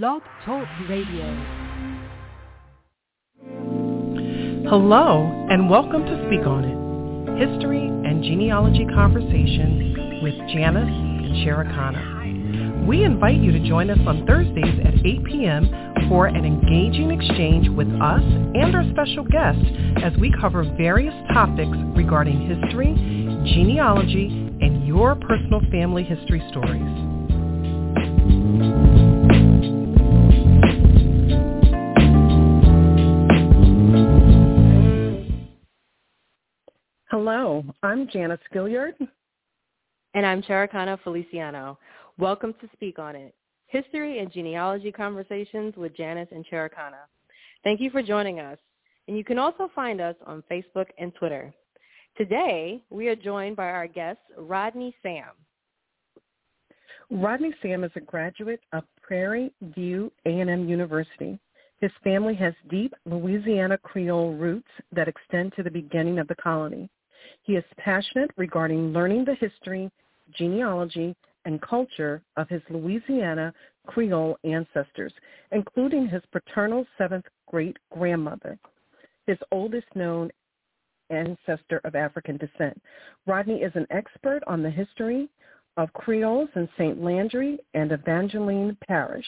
Blog Talk Radio. Hello, and welcome to Speak On It, History and Genealogy Conversations with Janice and Cerekana. We invite you to join us on Thursdays at 8 p.m. for an engaging exchange with us and our special guests as we cover various topics regarding history, genealogy, and your personal family history stories. Hello, I'm Janice Gilliard. And I'm Cerekana Feliciano. Welcome to Speak On It, History and Genealogy Conversations with Janice and Cerekana. Thank you for joining us. And you can also find us on Facebook and Twitter. Today, we are joined by our guest, Rodney Sam. Rodney Sam is a graduate of Prairie View A&M University. His family has deep Louisiana Creole roots that extend to the beginning of the colony. He is passionate regarding learning the history, genealogy, and culture of his Louisiana Creole ancestors, including his paternal seventh great-grandmother, his oldest known ancestor of African descent. Rodney is an expert on the history of Creoles in St. Landry and Evangeline Parish.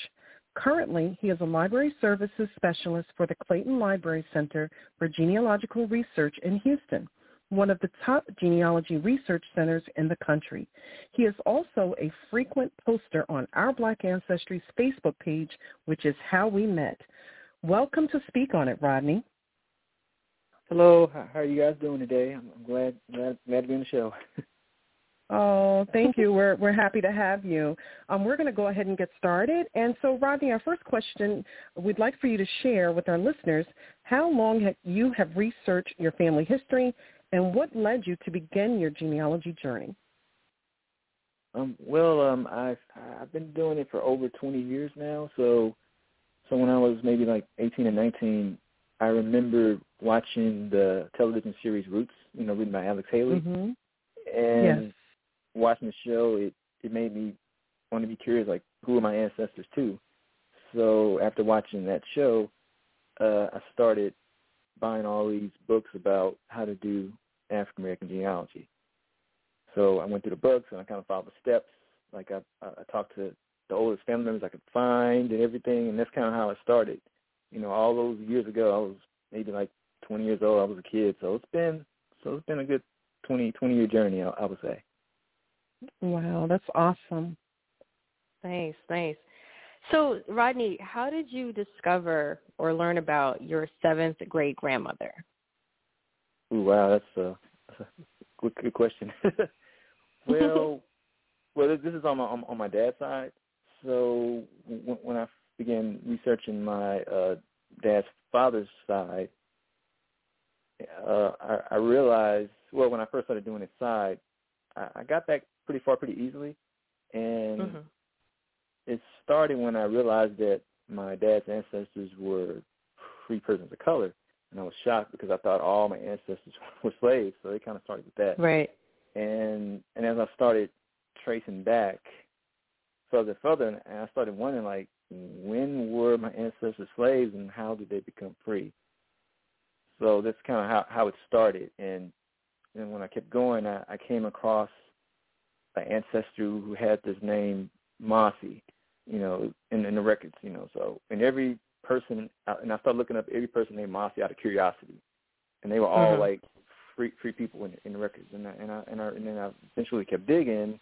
Currently, he is a library services specialist for the Clayton Library Center for Genealogical Research in Houston one of the top genealogy research centers in the country. He is also a frequent poster on Our Black Ancestry's Facebook page, which is how we met. Welcome to Speak on It, Rodney. Hello, how are you guys doing today? I'm glad glad, glad to be on the show. Oh, thank you. We're we're happy to have you. Um, we're going to go ahead and get started. And so, Rodney, our first question we'd like for you to share with our listeners: How long have you have researched your family history, and what led you to begin your genealogy journey? Um, well, um, I've I've been doing it for over 20 years now. So, so when I was maybe like 18 and 19, I remember watching the television series Roots, you know, written by Alex Haley, mm-hmm. and yes. watching the show, it it made me want to be curious, like who are my ancestors too. So after watching that show, uh, I started buying all these books about how to do African American genealogy. So I went through the books and I kind of followed the steps. Like I, I talked to the oldest family members I could find and everything, and that's kind of how it started. You know, all those years ago, I was maybe like 20 years old. I was a kid, so it's been so it's been a good 20 20 year journey. I, I would say. Wow, that's awesome. Nice, nice. So, Rodney, how did you discover or learn about your seventh great grandmother? Ooh, wow, that's a, that's a good, good question. well, well, this is on my on, my dad's side. So when, when I began researching my uh, dad's father's side, uh, I, I realized well when I first started doing his side, I, I got back pretty far pretty easily, and mm-hmm. it started when I realized that my dad's ancestors were free persons of color and I was shocked because I thought all my ancestors were slaves, so they kind of started with that. Right. And and as I started tracing back further, further, and I started wondering like, when were my ancestors slaves, and how did they become free? So that's kind of how how it started, and then when I kept going, I, I came across an ancestor who had this name Masse, you know, in, in the records, you know. So in every person, uh, and I started looking up every person named Masse out of curiosity, and they were all mm-hmm. like free free people in, in the records, and I, and I and I and then I eventually kept digging,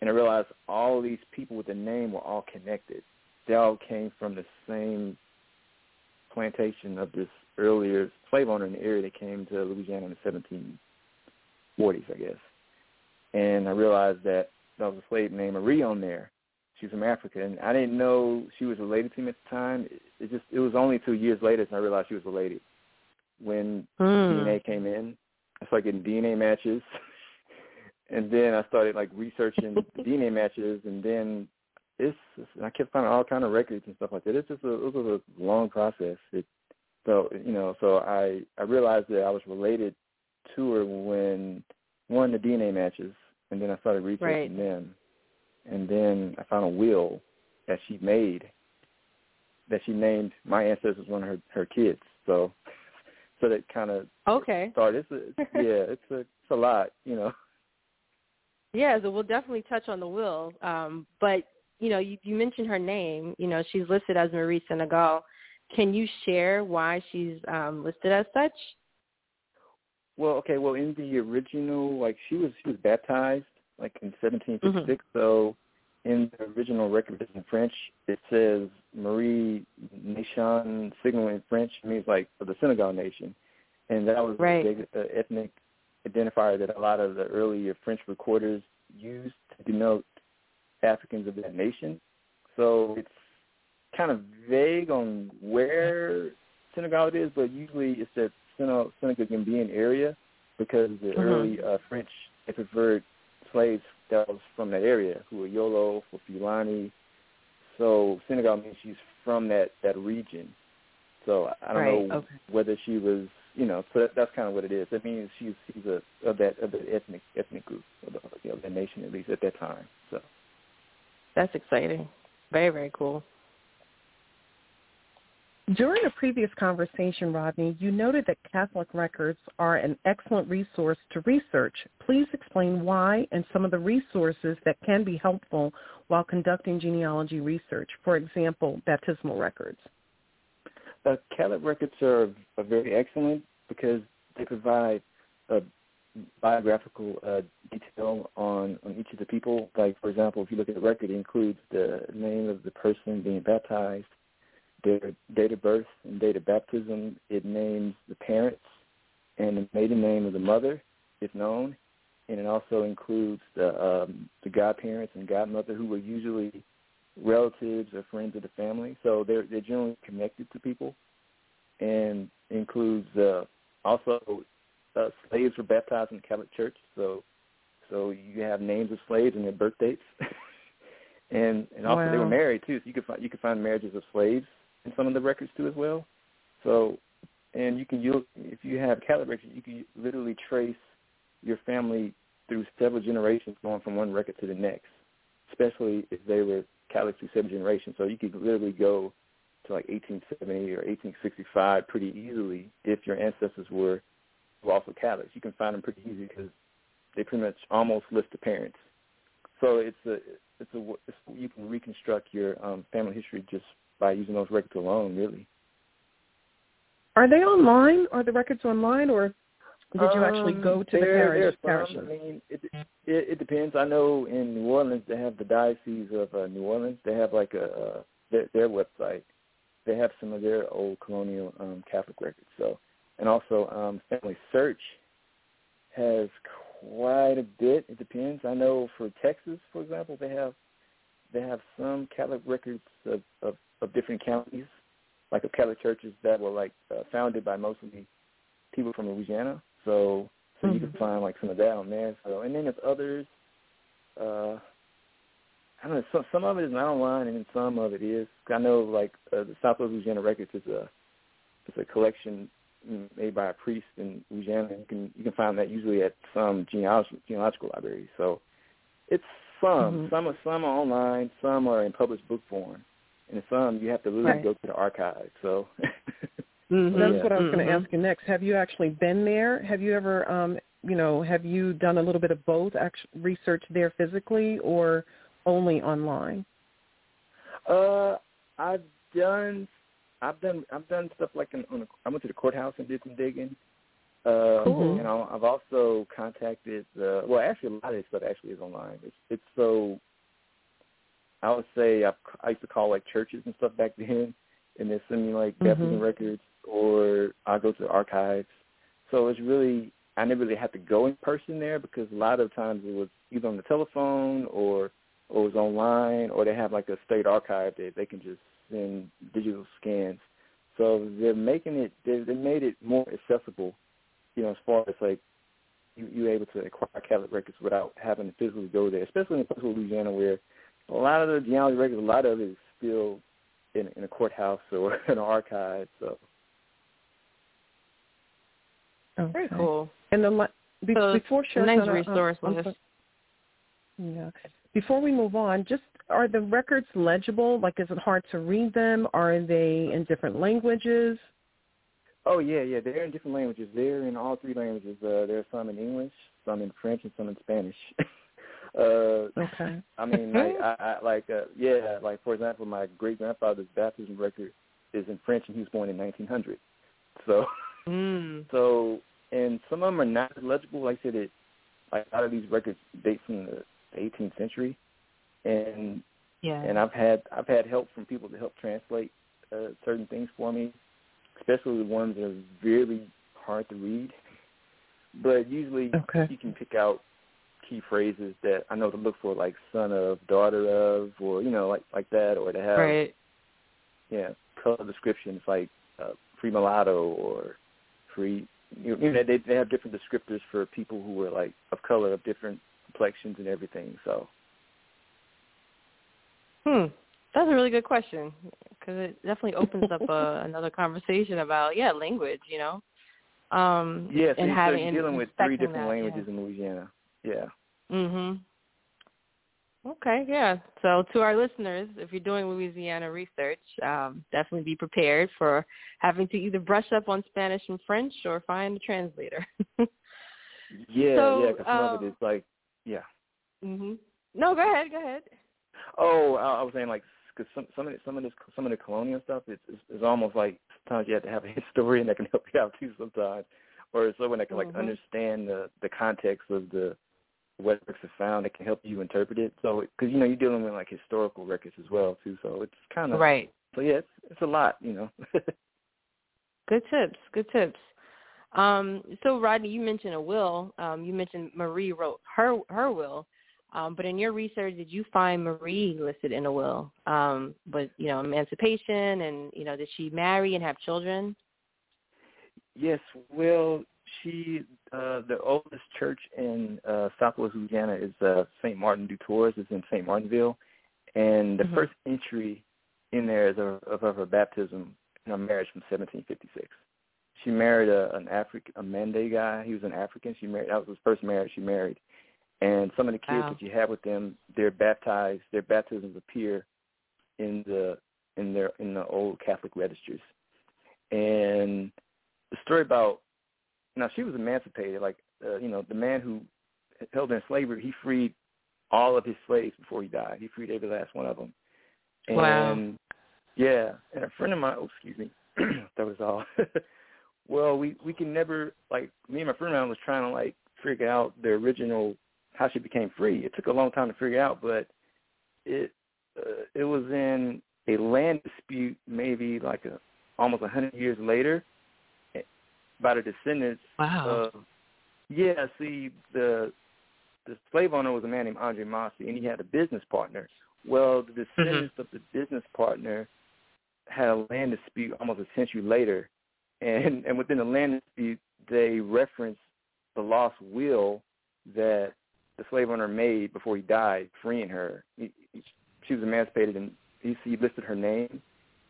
and I realized all these people with the name were all connected. They all came from the same plantation of this earlier slave owner in the area that came to Louisiana in the 1740s, I guess. And I realized that there was a slave named Marie on there, She's from Africa, and I didn't know she was related to me at the time. It, it just it was only two years later that I realized she was related. When mm. DNA came in, I started getting DNA matches, and then I started like researching DNA matches, and then it's I kept finding all kind of records and stuff like that. It's just a, it was a long process. It, so you know, so I I realized that I was related to her when one the DNA matches, and then I started researching right. them and then I found a will that she made, that she named my ancestors one of her her kids. So so that kind of okay started. It's a, yeah, it's a it's a lot, you know. Yeah, so we'll definitely touch on the will. Um, but you know, you, you mentioned her name. You know, she's listed as Marie Senegal. Can you share why she's um, listed as such? Well, okay. Well, in the original, like she was she was baptized like in 1756. Mm-hmm. So in the original record in French, it says Marie Nation Senegal in French means like for the Senegal nation, and that was right. a big uh, ethnic identifier that a lot of the earlier French recorders used to denote Africans of that nation. So it's kind of vague on where Senegal it is, but usually it's that Senegal, Senegal-Gambian area because the mm-hmm. early uh, French they preferred slaves that was from that area who were Yolo, Fulani. So Senegal means she's from that that region. So I don't right. know okay. whether she was, you know, so that, that's kind of what it is. It means she's she's a of that of the ethnic ethnic group of the you know, that nation at least at that time. So that's exciting. Very very cool. During a previous conversation, Rodney, you noted that Catholic records are an excellent resource to research. Please explain why and some of the resources that can be helpful while conducting genealogy research, for example, baptismal records. Uh, Catholic records are, are very excellent because they provide a biographical uh, detail on, on each of the people. Like, for example, if you look at the record, it includes the name of the person being baptized, their date of birth and date of baptism. It names the parents and the maiden name of the mother, if known, and it also includes the um, the godparents and godmother, who were usually relatives or friends of the family. So they're they're generally connected to people, and includes uh, also uh, slaves were baptized in the Catholic Church. So so you have names of slaves and their birth dates. and and also wow. they were married too. So you could find you could find marriages of slaves in some of the records too as well. So, and you can you if you have records, you can literally trace your family through several generations, going from one record to the next. Especially if they were Catholic through seven generations, so you could literally go to like 1870 or 1865 pretty easily if your ancestors were also Catholics. You can find them pretty easy because they pretty much almost list the parents. So it's a it's a it's, you can reconstruct your um, family history just by using those records alone, really. Are they online? Are the records online, or did you actually um, go to the parish? I mean, it, it it depends. I know in New Orleans they have the Diocese of uh, New Orleans. They have like a uh, their, their website. They have some of their old colonial um, Catholic records. So, and also um, Family Search has quite a bit. It depends. I know for Texas, for example, they have they have some Catholic records of, of, of different counties, like of Catholic churches that were like uh, founded by mostly people from Louisiana. So so mm-hmm. you can find like some of that on there. So and then there's others. Uh, I don't know. Some some of it is not online, and then some of it is. I know like uh, the Southwest Louisiana Records is a it's a collection made by a priest in Louisiana. You can you can find that usually at some genealogical genealogical libraries. So it's some mm-hmm. some are some are online, some are in published book form, and some you have to really right. go to the archive. So mm-hmm. that's yeah. what I was going to Mm-hmm. ask you next. Have you actually been there? Have you ever, um, you know, have you done a little bit of both, actually research there physically or only online? Uh, I've done, I've done, I've done stuff like in, on a, I went to the courthouse and did some digging. Uh, Cool. You know, I've also contacted. Uh, well, actually, a lot of this stuff actually is online. It's it's so. I would say I, I used to call like churches and stuff back then, and they send me like Mhm. baptism records, or I go to the archives. So it's really I never really had to go in person there because a lot of times it was either on the telephone or or it was online, or they have like a state archive that they can just send digital scans. So they're making it they they made it more accessible you know, as far as like you you able to acquire Catholic records without having to physically go there, especially in a place like Louisiana where a lot of the genealogy records, a lot of it is still in in a courthouse or an archive. So Okay. Very cool. And the be, So before nice Cerekana, resource um, list. Yeah. Before we move on, just are the records legible? Like, is it hard to read them? Are they in different languages? Oh yeah, yeah. They're in different languages. They're in all three languages. Uh, there are some in English, some in French, and some in Spanish. uh, okay. I mean, like, I, I like, uh, yeah, like for example, my great grandfather's baptism record is in French, and he was born in 1900. So, mm. so, and some of them are not legible. Like I said, it, like a lot of these records date from the 18th century, and yeah, and I've had I've had help from people to help translate uh, certain things for me especially the ones that are really hard to read. But usually okay. you can pick out key phrases that I know to look for, like son of, daughter of, or you know, like like that, or to have right. yeah color descriptions like uh, free mulatto or free. You know, they they have different descriptors for people who are like of color, of different complexions and everything. So. Hmm. That's a really good question because it definitely opens up a, another conversation about yeah language, you know. Um, yes, and so you're dealing with three different that, languages yeah. in Louisiana. Yeah. Mhm. Okay, yeah. So to our listeners, if you're doing Louisiana research, um, definitely be prepared for having to either brush up on Spanish and French or find a translator. yeah, so, yeah, because some um, of it is like, yeah. Mhm. No, go ahead, go ahead. Oh, I, I was saying like because some some of the, some of this some of the colonial stuff is is almost like sometimes you have to have a historian that can help you out too sometimes, or someone that can like Mhm. understand the the context of the what works are found that can help you interpret it. So because you know you're dealing with like historical records as well too, so it's kind of Right. So yeah, it's it's a lot, you know. Good tips. Good tips. Um, so Rodney, you mentioned a will. Um, you mentioned Marie wrote her her will. Um, but in your research, did you find Marie listed in a will? Um, but you know, emancipation, and you know, did she marry and have children? yes, well, she uh the oldest church in uh Southwest Louisiana is uh Saint Martin de Tours. It's in Saint Martinville, and the Mhm. first entry in there is of, of, of her baptism in her marriage from 1756. She married a, an African a Mande guy. He was an African. She married that was his first marriage she married. And some of the kids Wow. that you have with them, they're baptized. Their baptisms appear in the in their in the old Catholic registers. And the story about now she was emancipated. Like uh, you know, the man who held her in slavery, he freed all of his slaves before he died. He freed every last one of them. And Wow. yeah, and a friend of mine, oh excuse me, that was all. well, we we can never like me and my friend of mine was trying to like figure out the original how she became free. It took a long time to figure out, but it uh, it was in a land dispute maybe like a almost a hundred years later by the descendants Wow. of yeah, see the the slave owner was a man named Andre Masse and he had a business partner. Well, the mm-hmm. descendants of the business partner had a land dispute almost a century later and and within the land dispute they referenced the lost will that the slave owner made before he died, freeing her. He, he, she was emancipated, and he, he listed her name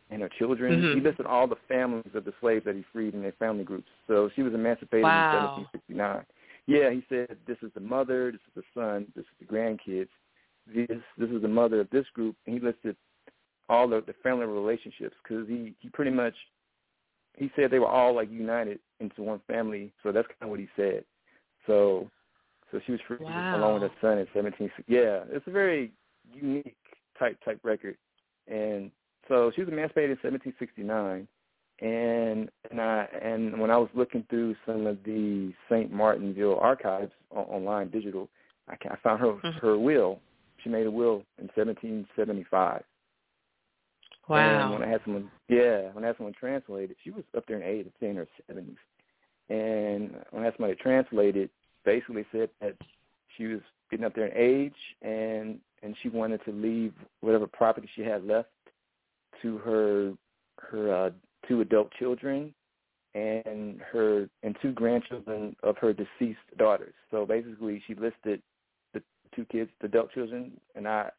and her children. Mhm. He listed all the families of the slaves that he freed in their family groups. So she was emancipated Wow. in 1769. Yeah, he said, "This is the mother, this is the son, this is the grandkids. This this is the mother of this group." And he listed all of the family relationships because he he pretty much he said they were all like united into one family. So that's kind of what he said. So so she was free Wow. along with her son in 17. Yeah, it's a very unique type type record, and so she was emancipated in 1769. And and I and when I was looking through some of the Saint Martinville archives on, online digital, I, I found her Mhm. her will. She made a will in 1775. And Wow. when I had someone, yeah, when I had someone translate it, she was up there in age, in her seventies. And when I had somebody translate it, basically said that she was getting up there in age, and and she wanted to leave whatever property she had left to her her uh, two adult children and her and two grandchildren of her deceased daughters. So basically, she listed the two kids, the adult children, and I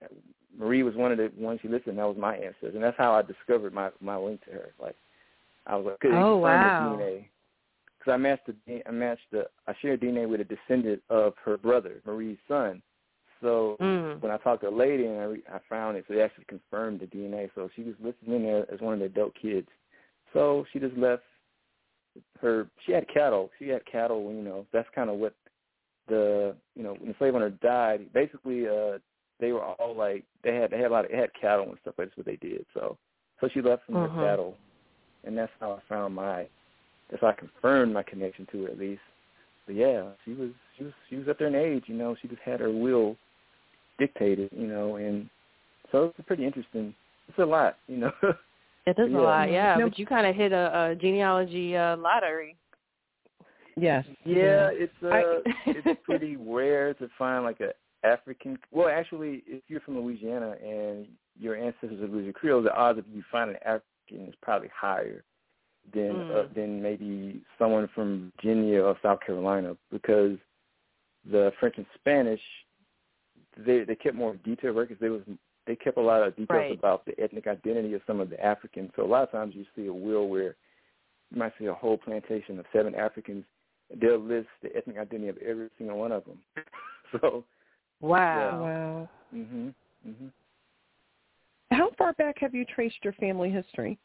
Marie was one of the ones she listed, and that was my ancestors, and that's how I discovered my my link to her. Like I was like, could Oh, wow. DNA because I matched the I matched the I shared DNA with a descendant of her brother Marie's son, So Mm. when I talked to a lady and I, re- I found it, so they actually confirmed the DNA. So she was listed in there as one of the adult kids. So she just left her. She had cattle. She had cattle. You know, that's kind of what the you know when the slave owner died. Basically, uh, they were all like they had they had a lot of they had cattle and stuff. That's what they did. So so she left from Mhm. her cattle, and that's how I found my. That's how I confirmed my connection to her at least. But yeah, she was she was she was up there in age. You know, she just had her will dictated. You know, and so it's pretty interesting. It's a lot. You know. It is Yeah. a lot, yeah. No. But you kind of hit a, a genealogy uh, lottery. Yes. Yeah, it's uh, I- it's pretty rare to find like a African. Well, actually, if you're from Louisiana and your ancestors are Louisiana Creole, the odds of you finding an African is probably higher than uh, Mm. than maybe someone from Virginia or South Carolina because the French and Spanish they they kept more detailed records. They was they kept a lot of details Right. about the ethnic identity of some of the Africans. So a lot of times you see a will where you might see a whole plantation of seven Africans. They'll list the ethnic identity of every single one of them. so, Wow. Wow. mhm, mhm. How far back have you traced your family history?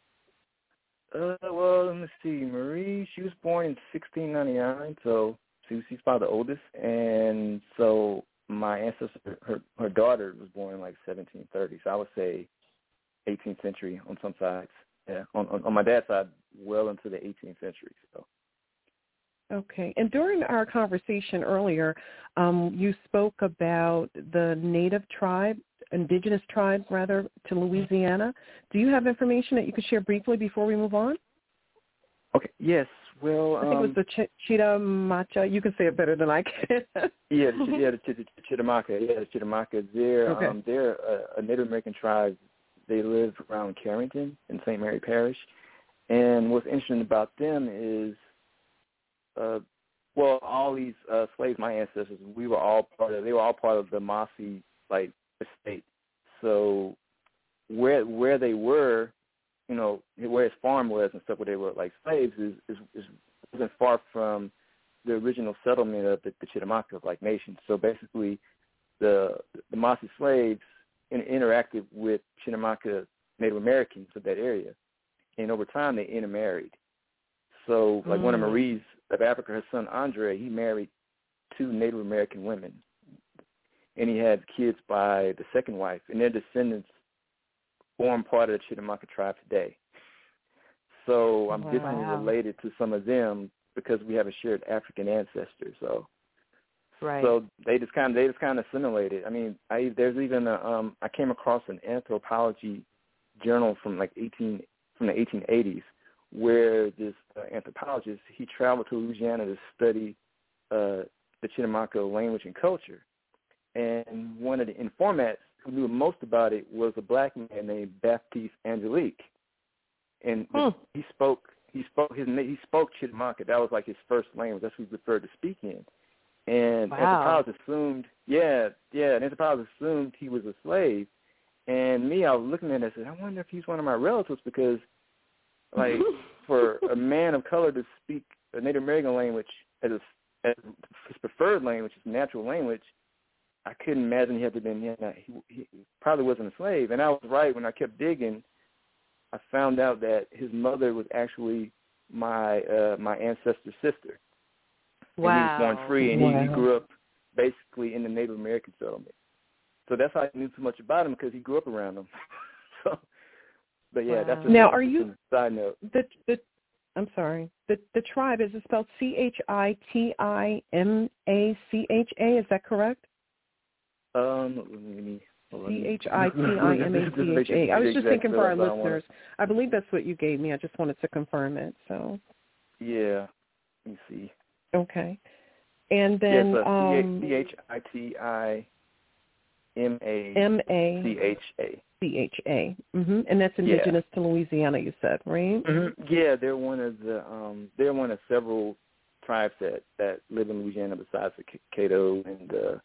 Uh, well, let me see. Marie, she was born in 1699, so she, she's probably the oldest, and so my ancestor, her her daughter, was born in like 1730. So I would say 18th century on some sides. Yeah, on on, on my dad's side, well into the 18th century. So. Okay. And during our conversation earlier, um, you spoke about the native tribe, indigenous tribe rather, to Louisiana. Do you have information that you could share briefly before we move on? Okay. Yes. Well, I think it was um, the Ch- Chitimacha. You can say it better than I can. Yeah, the, yeah, the, Ch- the Chitimacha. Yeah, the Chitimacha. They're Okay. um, they're a, a Native American tribe. They live around Charenton in St. Mary Parish, and what's interesting about them is, uh, well, all these uh, slaves, my ancestors, we were all part of. They were all part of the Masse like estate. So where where they were, you know, where his farm was and stuff, where they were like slaves, is is, is wasn't far from the original settlement of the, the Chitimacha like nation. So basically, the the Masse slaves in, interacted with Chitimacha Native Americans of that area, and over time they intermarried. So like one of Mm. Marie's of Africa, her son Andre, he married two Native American women, and he had kids by the second wife, and their descendants form part of the Chitimacha tribe today. So I'm distantly Wow. related to some of them because we have a shared African ancestor. So Right. so they just kind of they just kind of assimilated. I mean, I there's even a, um I came across an anthropology journal from like 18 from the 1880s where this uh, anthropologist he traveled to Louisiana to study uh the Chitimacha language and culture. And one of the informats who knew most about it was a black man named Baptiste Angelique. And Hmm. he spoke he spoke his he spoke Chitimacha. That was like his first language. That's what he preferred to speak in. And Wow. anthropologists assumed, yeah, yeah, and anthropologists assumed he was a slave. And me, I was looking at it and I said, I wonder if he's one of my relatives because, like, for a man of color to speak a Native American language as, a, as his preferred language, his natural language, I couldn't imagine he had to been. Yeah, he, he probably wasn't a slave. And I was right when I kept digging. I found out that his mother was actually my uh my ancestor's sister. Wow. And he was born free, and he, he grew up basically in the Native American settlement. So that's how I knew so much about him because he grew up around them. so, but yeah, that's Wow. just Now, are you- a side note? the the I'm sorry. The the tribe is it spelled C H I T I M A C H A? Is that correct? Um, let me. hold. C H I T I M A C H A. I was just thinking for our listeners. I believe that's what you gave me. I just wanted to confirm it. So Yeah. Let me see. okay. And then uh, um, C H I T I M A M A C H A. C H A. Mhm. And that's Yeah. indigenous to Louisiana. You said right? Mm-hmm. Yeah, they're one of the um they're one of several tribes that that live in Louisiana besides the Caddo and uh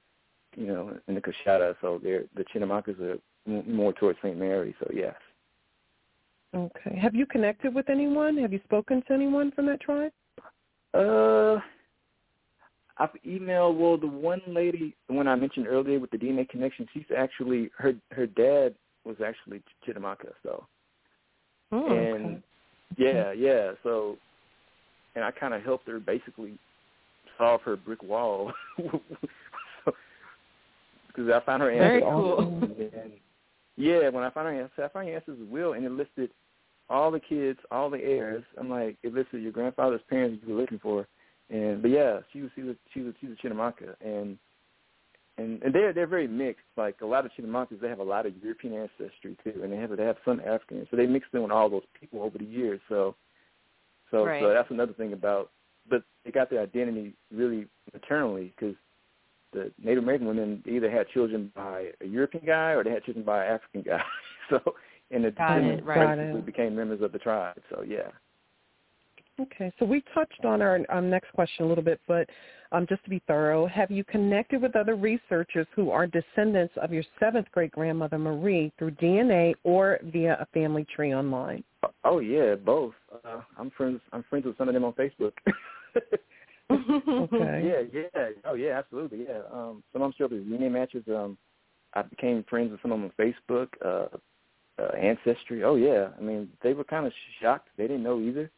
you know in the Coushatta. So they're the Chitimachas are more towards St. Mary. So yes. Okay. Have you connected with anyone? Have you spoken to anyone from that tribe? Uh, I've emailed. Well, the one lady, the one I mentioned earlier with the DNA connection, she's actually her her dad was actually Chitimacha. So, oh, and okay. yeah, yeah. So, and I kind of helped her basically solve her brick wall. Because I found her answer. Very cool. And yeah, when I found her answer, I found her answer's will, and it listed all the kids, all the heirs. I'm like, it listed your grandfather's parents you were looking for, and but yeah, she was she was she was she was a Chitimacha, and and and they're they're very mixed. Like a lot of Chitimachas, they have a lot of European ancestry too, and they have they have some African, so they mixed in with all those people over the years. So so Right. so that's another thing about, but they got their identity really maternally because the Native American women either had children by a European guy or they had children by an African guy. so and the Got it, right. basically became members of the tribe. So yeah. Okay, so we touched on our um, next question a little bit, but um, just to be thorough, have you connected with other researchers who are descendants of your seventh great grandmother Marie through DNA or via a family tree online? Oh yeah, both. Uh, I'm friends. I'm friends with some of them on Facebook. Okay. yeah, yeah. Oh yeah, absolutely. Yeah. Um, some of them show up as DNA matches. Um, I became friends with some of them on Facebook. Uh, uh, Ancestry. Oh yeah. I mean, they were kind of shocked. They didn't know either.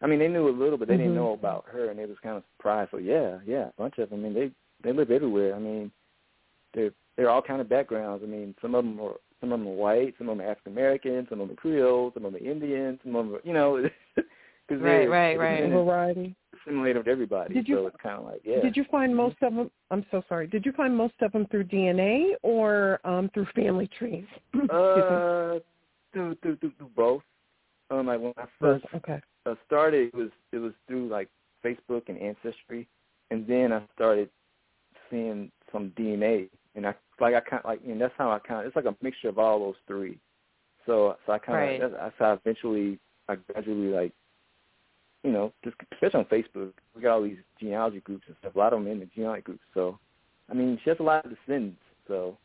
I mean, they knew a little, but they Mhm. didn't know about her, and they was kind of surprised. So yeah, yeah, a bunch of them. I mean, they they live everywhere. I mean, they're they're all kind of backgrounds. I mean, some of them are some of them are white, some of them are African American, some of them are Creole, some of them are Indian, some of them are you know, because Right, right, right. Variety. Assimilated with everybody. Did you- so it's kind of like yeah. Did you find most of them? I'm so sorry. Did you find most of them through DNA or um, through family trees? Uh, through through through, through both. Um, like when I first okay. uh, started, it was it was through like Facebook and Ancestry, and then I started seeing some DNA, and I like I kind like and that's how I kind of it's like a mixture of all those three. So so I kind Right. of that's, that's how eventually I gradually like you know just especially on Facebook we got all these genealogy groups and stuff. A lot of them in the genealogy groups. So I mean she has a lot of descendants. So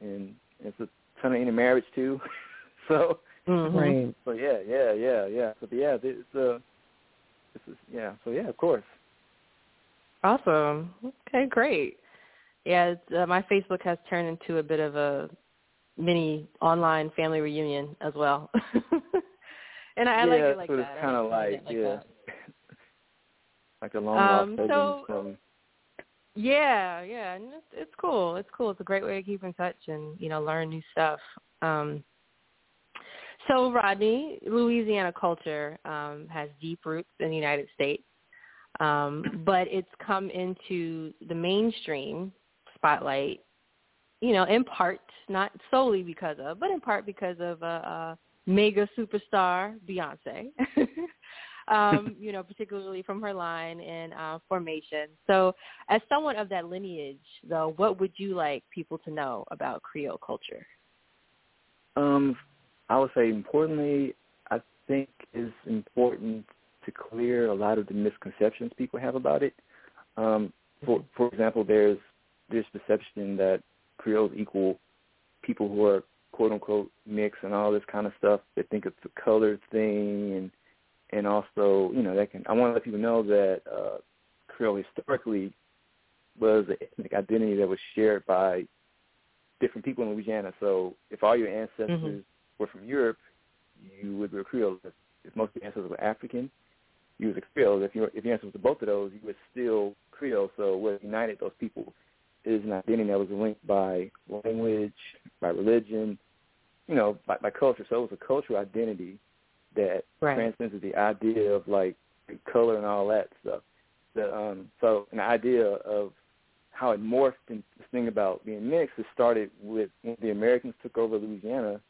and it's a ton of intermarriage too. so Mhm. Right. so yeah, yeah, yeah, yeah. So yeah, it's uh, this is yeah. So yeah, of course. Awesome. Okay, great. Yeah, it's, uh, my Facebook has turned into a bit of a mini online family reunion as well. and I, I like yeah, it like so that. it's kind of like like, yeah, that. like a long lost Um, so- from. Yeah, yeah, and it's, it's cool. It's cool. It's a great way to keep in touch and you know learn new stuff. Um, so Rodney, Louisiana culture um, has deep roots in the United States, um, but it's come into the mainstream spotlight. You know, in part, not solely because of, but in part because of uh, uh, mega superstar Beyonce. um, you know, particularly from her line in uh, Formation. So, as someone of that lineage, though, what would you like people to know about Creole culture? Um, I would say importantly, I think it's important to clear a lot of the misconceptions people have about it. Um, for for example, there's this perception that Creoles equal people who are quote unquote mix and all this kind of stuff. They think it's a colored thing and and also, you know, that can I want to let people know that uh Creole historically was an ethnic identity that was shared by different people in Louisiana. So if all your ancestors Mhm. were from Europe, you would be a Creole. If, if most of your ancestors were African, you was a Creole. If your if your ancestors were both of those, you were still Creole. So what united those people is an identity that was linked by language, by religion, you know, by, by culture. So it was a cultural identity that Right. transcends the idea of like color and all that stuff. The, um, so an idea of how it morphed and this thing about being mixed, it started with when the Americans took over Louisiana.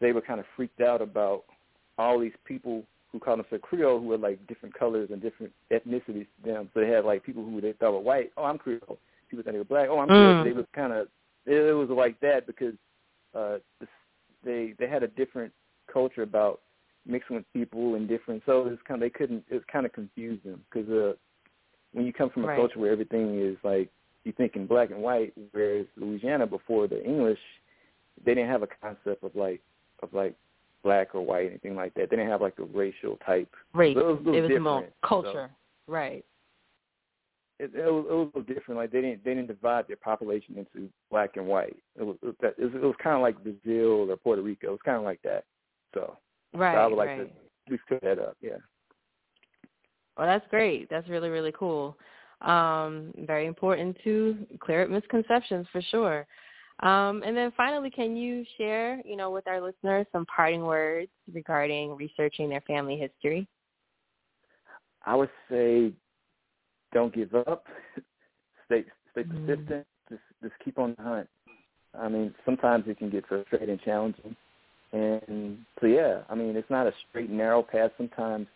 They were kind of freaked out about all these people who called themselves Creole who were like different colors and different ethnicities to them. So they had like people who they thought were white. Oh, I'm Creole. People thought they were black. Oh, I'm. Mm. They was kind of it, it was like that because uh, they they had a different culture about mixing with people and different. So it's kind of they couldn't. It kind of confused them because uh, when you come from a Right. culture where everything is like you think in black and white, whereas Louisiana before the English, they didn't have a concept of like of like black or white anything like that. They didn't have like a racial type. Race. So it was a little it was more culture. Right. It, it, was, it was a little different. Like they didn't they didn't divide their population into black and white. It was it was, it was kind of like Brazil or Puerto Rico. It was kind of like that. So, right, so I would like right. to at least clear that up. Yeah. Well, that's great. That's really really cool. Um, very important to clear up misconceptions for sure. Um, and then finally, can you share, you know, with our listeners some parting words regarding researching their family history? I would say don't give up. stay stay Mm. persistent. Just just keep on the hunt. I mean, sometimes it can get frustrating and challenging. And so yeah, I mean, it's not a straight narrow path. Sometimes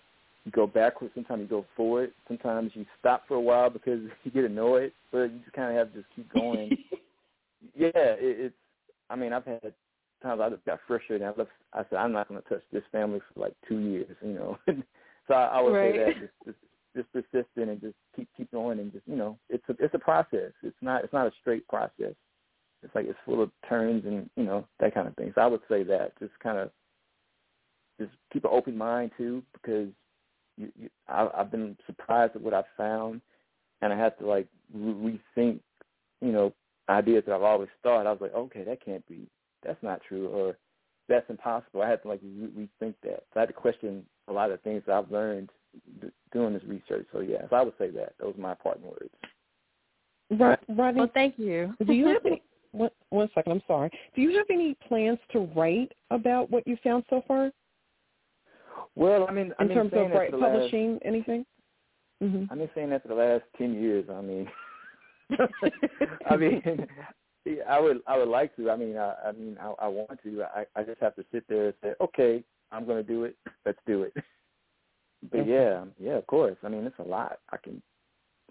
you go backwards, sometimes you go forward. Sometimes you stop for a while because you get annoyed, but you just kind of have to just keep going. yeah, it, it's. I mean, I've had times I just got frustrated. I left. I said, I'm not going to touch this family for like two years, you know. so I, I would Right. say that just, just just persistent and just keep keep going and just you know, it's a it's a process. It's not it's not a straight process. It's like it's full of turns and you know that kind of thing. So I would say that just kind of just keep an open mind too, because you, you I, I've been surprised at what I've found, and I had to like re- rethink, you know, ideas that I've always thought. I was like, okay, that can't be, that's not true, or that's impossible. I had to like re- rethink that. So I had to question a lot of things that I've learned d- doing this research. So yeah, so I would say that those are my parting words. Rod- Rodney, Well, thank you. do you have any? One, one second, I'm sorry. Do you have any plans to write about what you found so far Well, I mean, I've in been terms of that write, for last- publishing anything? hmm I've been saying that for the last ten years. I mean, I mean, I would I would like to. I mean, I, I mean, I, I want to. I I just have to sit there and say, okay, I'm going to do it. Let's do it. But yeah, yeah, of course. I mean, it's a lot. I can.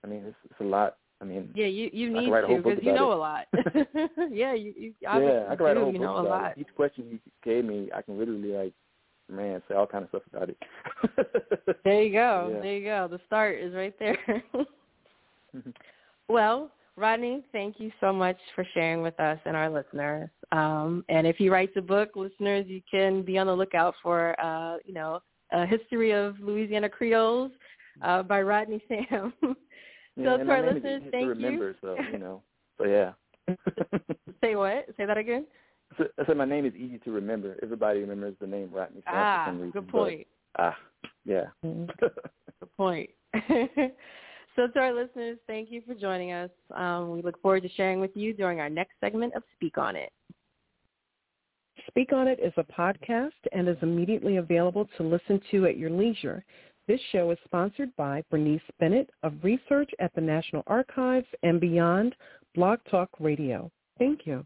I mean, it's it's a lot. I mean, Yeah, you you need write a whole to because you know it. a lot. yeah, you, you yeah, I can write do. a whole you book know a about lot. it. Each question you gave me, I can literally like, man, say all kind of stuff about it. There you go. Yeah. There you go. The start is right there. well, Rodney, thank you so much for sharing with us and our listeners. Um, and if he writes a book, listeners, you can be on the lookout for, uh, you know, a history of Louisiana Creoles uh, by Rodney Sam. So and to our listeners, thank to you. remember, so you know, so yeah. Say what? Say that again. So, I said my name is easy to remember. Everybody remembers the name Rodney Sam ah, for some reason. good but- point. ah, yeah. Mhm. Good point. so to our listeners, thank you for joining us. Um, we look forward to sharing with you during our next segment of Speak On It. Speak On It is a podcast and is immediately available to listen to at your leisure. This show is sponsored by Bernice Bennett of Research at the National Archives and Beyond Blog Talk Radio. Thank you.